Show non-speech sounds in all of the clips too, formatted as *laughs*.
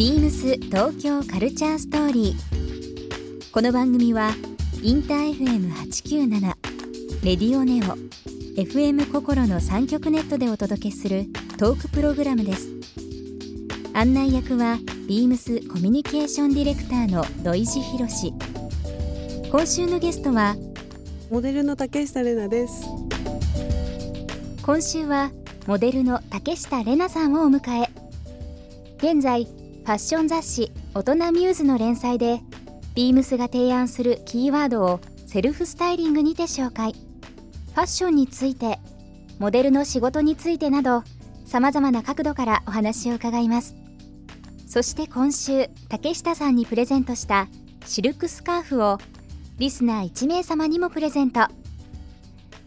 ビームス東京カルチャーストーリー。この番組はインター FM897 レディオネオ FM 心の三極ネットでお届けするトークプログラムです。案内役はビームスコミュニケーションディレクターの土井博志。今週のゲストはモデルの竹下玲奈です今週はモデルの竹下玲奈さんをお迎え現在ファッション雑誌「大人ミューズ」の連載でビームスが提案するキーワードをセルフスタイリングにて紹介。ファッションについてモデルの仕事についてなどさまざまな角度からお話を伺います。そして今週竹下さんにプレゼントしたシルクスカーフをリスナー1名様にもプレゼント。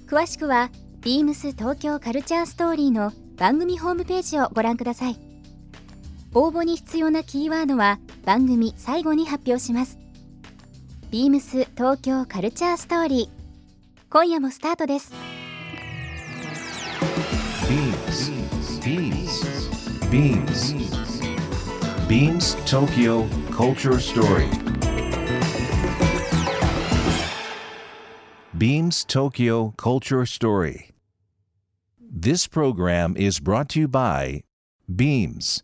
詳しくはビームス東京カルチャーストーリーの番組ホームページをご覧ください。応募に必要なキーワードは番組最後に発表します。ビームス東京カルチャーストーリー。今夜もスタートです。ビームス、ビームス、ビームス、ビーム東京カルチャーストーリー。ビームス東京カルチャーストーリー。This program is brought to you by Beams.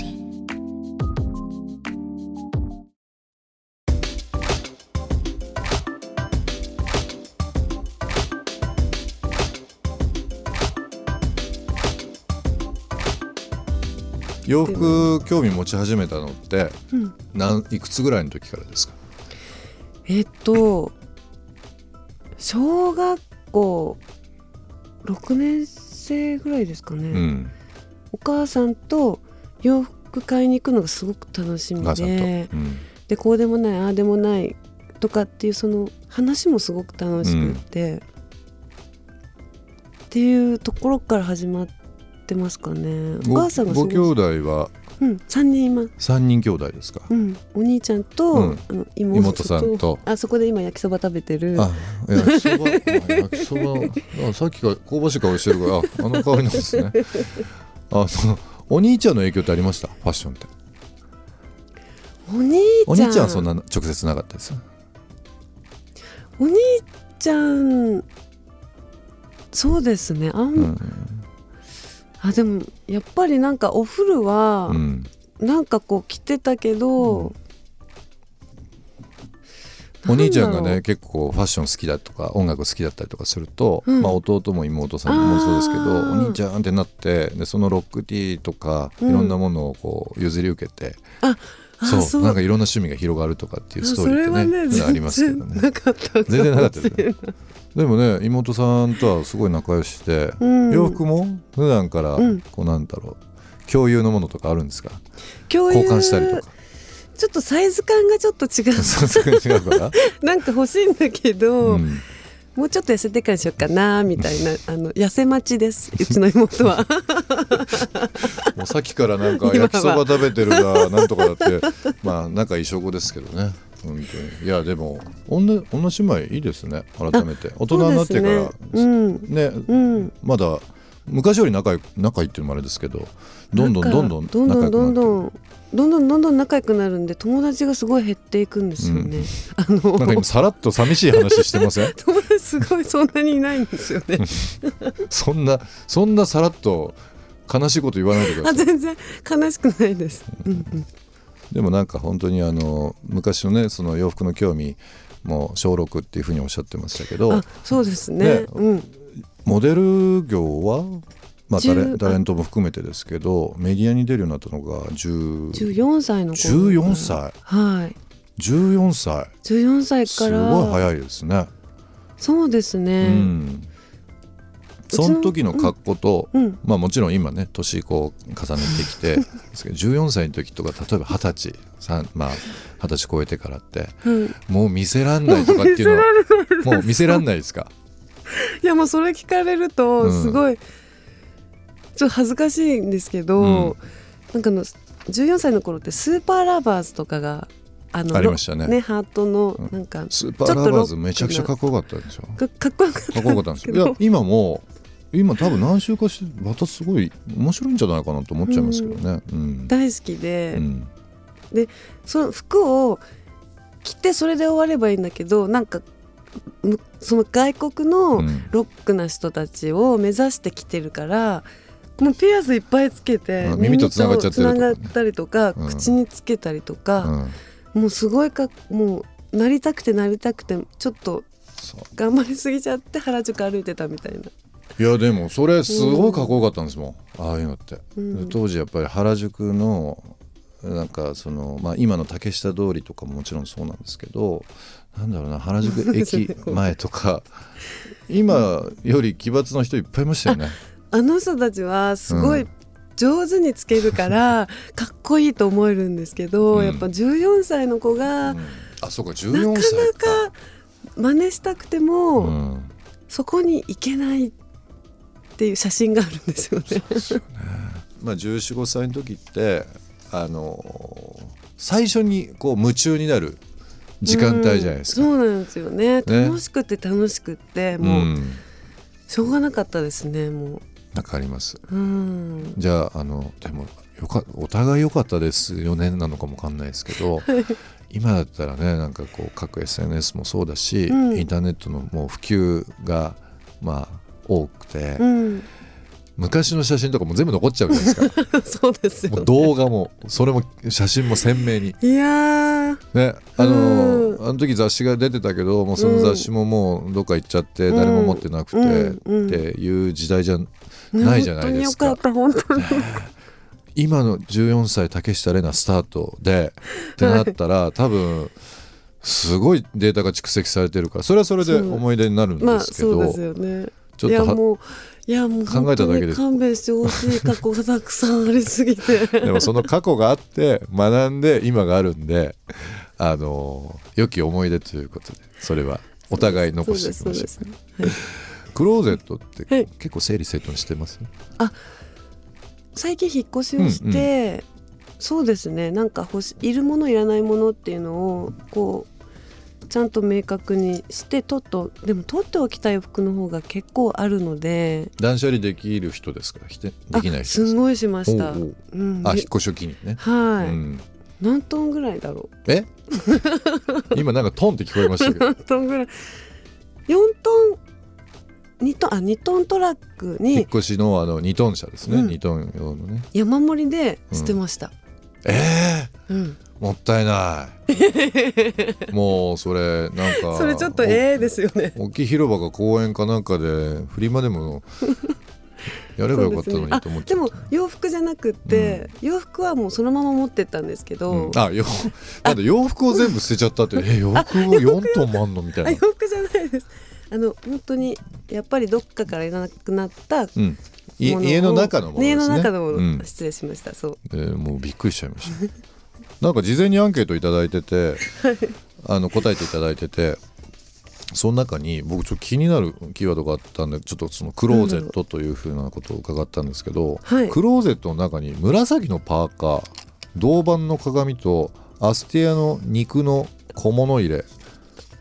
洋服興味持ち始めたのって、うん。なんいくつぐらいの時からですか？えっと小学校6年生ぐらいですかね、うん。お母さんと洋服買いに行くのがすごく楽しみで。うん。でこうでもないああでもないとかっていうその話もすごく楽しくって、っていうところから始まってますかね。おご母さんがす。ご兄弟は？うん、3人います。3人兄弟ですか、うん、お兄ちゃんと、うん。あの妹。妹さんと。あそこで今焼きそば食べてる。あ焼きそばあ焼きそば。あさっきから香ばしい香りしてるからああの香りなんですね。*laughs* あそのお兄ちゃんの影響ってありました？ファッションって。お兄ちゃん。お兄ちゃんはそんな直接なかったです？お兄ちゃんそうですね。あん、うん、あでもやっぱりなんかお風呂は、うん、なんかこう着てたけど、お兄ちゃんがね結構ファッション好きだとか音楽好きだったりとかすると、うん。まあ、弟も妹さんもそうですけどお兄ちゃんってなってでそのロックティーとかいうん。ろんなものをこう譲り受けて、あそうなんかいろんな趣味が広がるとかっていうストーリーってねねありますけどね。全然なかったですねでもね妹さんとはすごい仲良しで、うん。洋服も普段からうん。こうなんだろう共有のものとかあるんですか？交換したりとか。ちょっとサイズ感がちょっと違う違うから、*laughs* なんか欲しいんだけど、うんもうちょっと痩せてからしようかなみたいな *laughs* あの痩せ待ちですうちの妹は。*laughs* もうさっきからなんか焼きそば食べてるがなんとかだってまあ仲いい証拠ですけどね。本当に。いやでも女女姉妹いいですね改めて。大人になってから。ね。うん。ねうん。まだ昔より仲い仲いいっていうのもあれですけどどんどんどんどんどんどん仲良くなってどんどんどんどんどんどん仲良くなるんで友達がすごい減っていくんですよね、あの。なんか今さらっと寂しい話してません？*laughs* すごいそんなにいないんですよね。そんなそんなさらっと悲しいこと言わないでください。あ全然悲しくないです、うん。うん、でもなんか本当にあの昔のねその洋服の興味も小6っていうふうにおっしゃってましたけど。あそうですね。ね。うん。モデル業は、まあ、タレ10タレントも含めてですけどメディアに出るようになったのが10 14歳の頃。14歳。はい。14歳。14歳すからごい早いですね。そうですうね、ん、ちのその時の格好と、うん。まあもちろん今ね年こう重ねてきてですけど14歳の時とか例えば二十歳まあ二十歳超えてからってうんもう見せらんないとかっていうのは *laughs* もう見せらんないですか？いやもうそれ聞かれるとうん。すごい、ちょっと恥ずかしいんですけど、うん。なんかあの14歳の頃ってスーパーラバーズとかがあのありましたね。ねハートのうん。なんか、スーパーラバーズめちゃくちゃかっこよかったでしょ。かかっこよかったかっこよかったんですよ。いや今も今多分何週かしてまたすごい面白いんじゃないかなと思っちゃいますけどね。うん、大好きで、うん。その服を着てそれで終わればいいんだけどなんかむその外国のうん。ロックな人たちを目指してきてるからもうピアスいっぱいつけてあ耳と繋がっちゃってがったりとか、うん。口につけたりとか、もうすごいかもうなりたくてなりたくてちょっと頑張りすぎちゃって原宿歩いてたみたいな。いやでもそれすごいかっこよかったんですもん、ああいうのって、うん。当時やっぱり原宿のなんかその、まあ、今の竹下通りとかももちろんそうなんですけどなんだろうな原宿駅前とか今より奇抜な人いっぱいいましたよね。あの人たちはすごいうん上手につけるから *laughs* かっこいいと思えるんですけど、うんやっぱ14歳の子がうんあそうかなか14な歳か。か真似したくても、うんそこに行けないっていう写真があるんですよね。よね。まあ1415歳の時ってあの最初にこう夢中になる時間帯じゃないですか。うんそうなんですよね楽しくて楽しくってもう、んしょうがなかったですねもわかります。じゃああのでもよかお互い良かったですよねなのかもわかんないですけど *laughs* 今だったらねなんかこう各 SNS もそうだし、うん。インターネットのもう普及がまあ多くて、うん、昔の写真とかも全部残っちゃうじゃないですか。*laughs* そうですよ、ね。動画もそれも写真も鮮明に。いやー。ねあのうん。あの時雑誌が出てたけどもうその雑誌ももうどっか行っちゃってうん。誰も持ってなくて、っていう時代じゃないじゃないですか。本当によかった本当に。今の14歳竹下玲奈スタートでってなったら多分すごいデータが蓄積されてるからそれはそれで思い出になるんでまあすけど、そうですよね。ちょっとはいやもういやもう考えただけで。勘弁してほしい過去がたくさんありすぎて。*laughs* でもその過去があって学んで今があるんであの良き思い出ということでそれはお互い残していきましょうクローゼットってはい結構整理整頓してます、最近引っ越しをして、そうですね。なんか欲しいるものいらないものっていうのをこうちゃんと明確にして取っとでも取っておきたい服の方が結構あるので。断捨離できる人ですか？ひてあできない人ですごいしました。うん。あ引っ越しを機にね、はい、うん、何トンぐらいだろう？え？*laughs* 今なんかトンって聞こえましたけど。何トンぐらい？4トン2トンあ2トントラック引っに越しのあの2トン車ですね、うん。2トン用のね。山盛りで捨てました。えうん。ー、もったいない。*laughs* もうそれなんかそれちょっとええですよね。お大きい広場が公園かなんかでフリマでも *laughs* やればよかったのにと思っちゃった。でも洋服じゃなくって、洋服はもうそのまま持ってったんですけど、うん、あよなんで洋服を全部捨てちゃったってえ洋服を4トンもあんのみたいな。あ洋、服じゃないですあの本当にやっぱりどっかからいらなくなった家の中のものですね。家の中のもの、うん。失礼しました。そう。えーもうびっくりしちゃいました。*laughs* なんか事前にアンケートいただいててあの答えていただいててその中に僕ちょっと気になるキーワードがあったんでちょっとそのクローゼットというふうなことを伺ったんですけど、はい。クローゼットの中に紫のパーカー銅板の鏡とアスティアの肉の小物入れ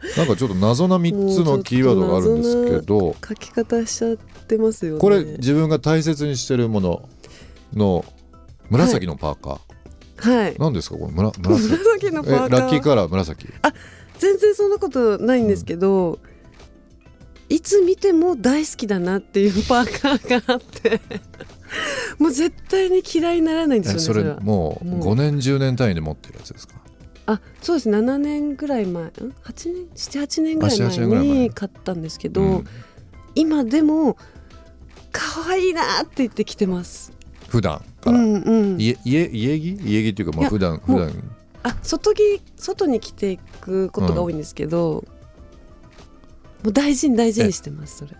*laughs* なんかちょっと謎な3つのキーワードがあるんですけど。書き方しちゃってますよね。これ自分が大切にしてるものの紫のパーカー、はい。何ですかこれ？むら紫。紫のパえーカー。ラッキーカラー紫。全然そんなことないんですけど、いつ見ても大好きだなっていうパーカーがあって。*laughs* もう絶対に嫌いにならないんですよねえそれそれは。もうもう5年10年単位で持ってるやつですか？あそうです。7年ぐらい前。ん？8年？78年ぐらいあ7 8年ぐらい前。前に買ったんですけど、うん。今でも可愛いなって言って着てます。普段から、うんうん。家家家着？家着っていうかまあ普段普も段。あ外着外に着ていくことが多いんですけど、もう大事に大事にしてますそれ。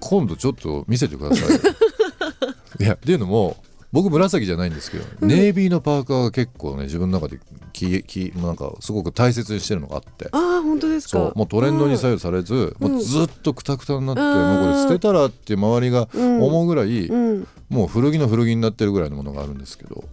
今度ちょっと見せてくださいよ。*laughs* いやっていうのも僕紫じゃないんですけど、うん。ネイビーのパーカーが結構ね自分の中でききなんかすごく大切にしてるのがあって。ああ本当ですか。もうトレンドに左右されず、うん。もうずっとくたくたになって、うん。もうこれ捨てたらって周りがうん。思うぐらい、うん。もう古着の古着になってるぐらいのものがあるんですけど。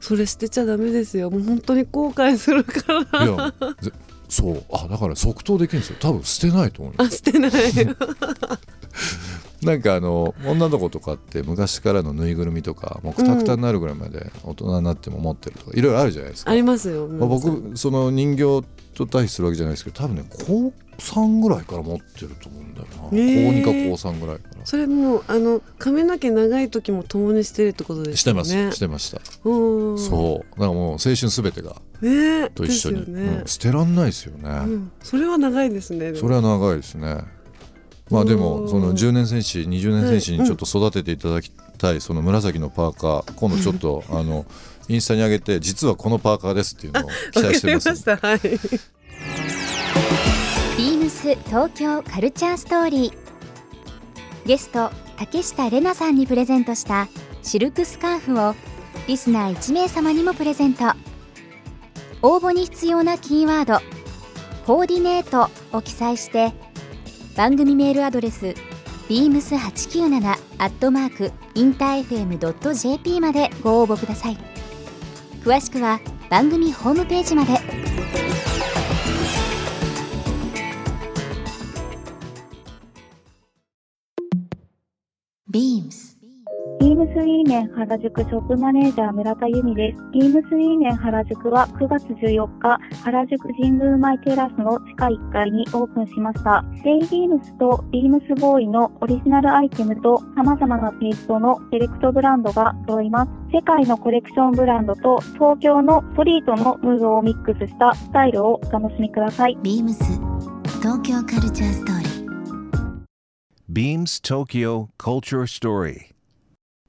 それ捨てちゃダメですよ。もう本当に後悔するから。いやぜそう。あだから即答できるんですよ。多分捨てないと思うんですあ捨てない *laughs* なんかあの女の子とかって昔からのぬいぐるみとかもうくたくたになるぐらいまで大人になっても持ってるとかいろいろあるじゃないですか。ありますよ、まあ、僕その人形と対比するわけじゃないですけど多分ね高3ぐらいから持ってると思うんだよな、へー。高2か高3ぐらいから。それもうあの髪の毛長い時も共にしてるってことですよね。してますしてました。うんそう。だからもう青春すべてがね。と一緒に、ねうん。捨てらんないですよね、うん、それは長いですねそれは長いですねまあでもその10年戦士20年戦士にちょっと育てていただきたいその紫のパーカー今度ちょっとあのインスタに上げて実はこのパーカーですっていうのを期待してまますした。はい。ビームス東京カルチャーストーリー。ゲスト竹下玲奈さんにプレゼントしたシルクスカーフをリスナー1名様にもプレゼント。応募に必要なキーワード「コーディネート」を記載して番組メールアドレス beams897 アットマークインター FM.jp までご応募ください。詳しくは番組ホームページまで。ビームスビームスイーメン原宿ショップマネージャー村田由美です。ビームスイーメン原宿は9月14日、原宿神宮前テラスの地下1階にオープンしました。デイビームスとビームスボーイのオリジナルアイテムと様々なテイストのセレクトブランドが揃います。世界のコレクションブランドと東京のストリートのムードをミックスしたスタイルをお楽しみください。ビームス東京カルチャーストーリー Beams Tokyo Culture Story.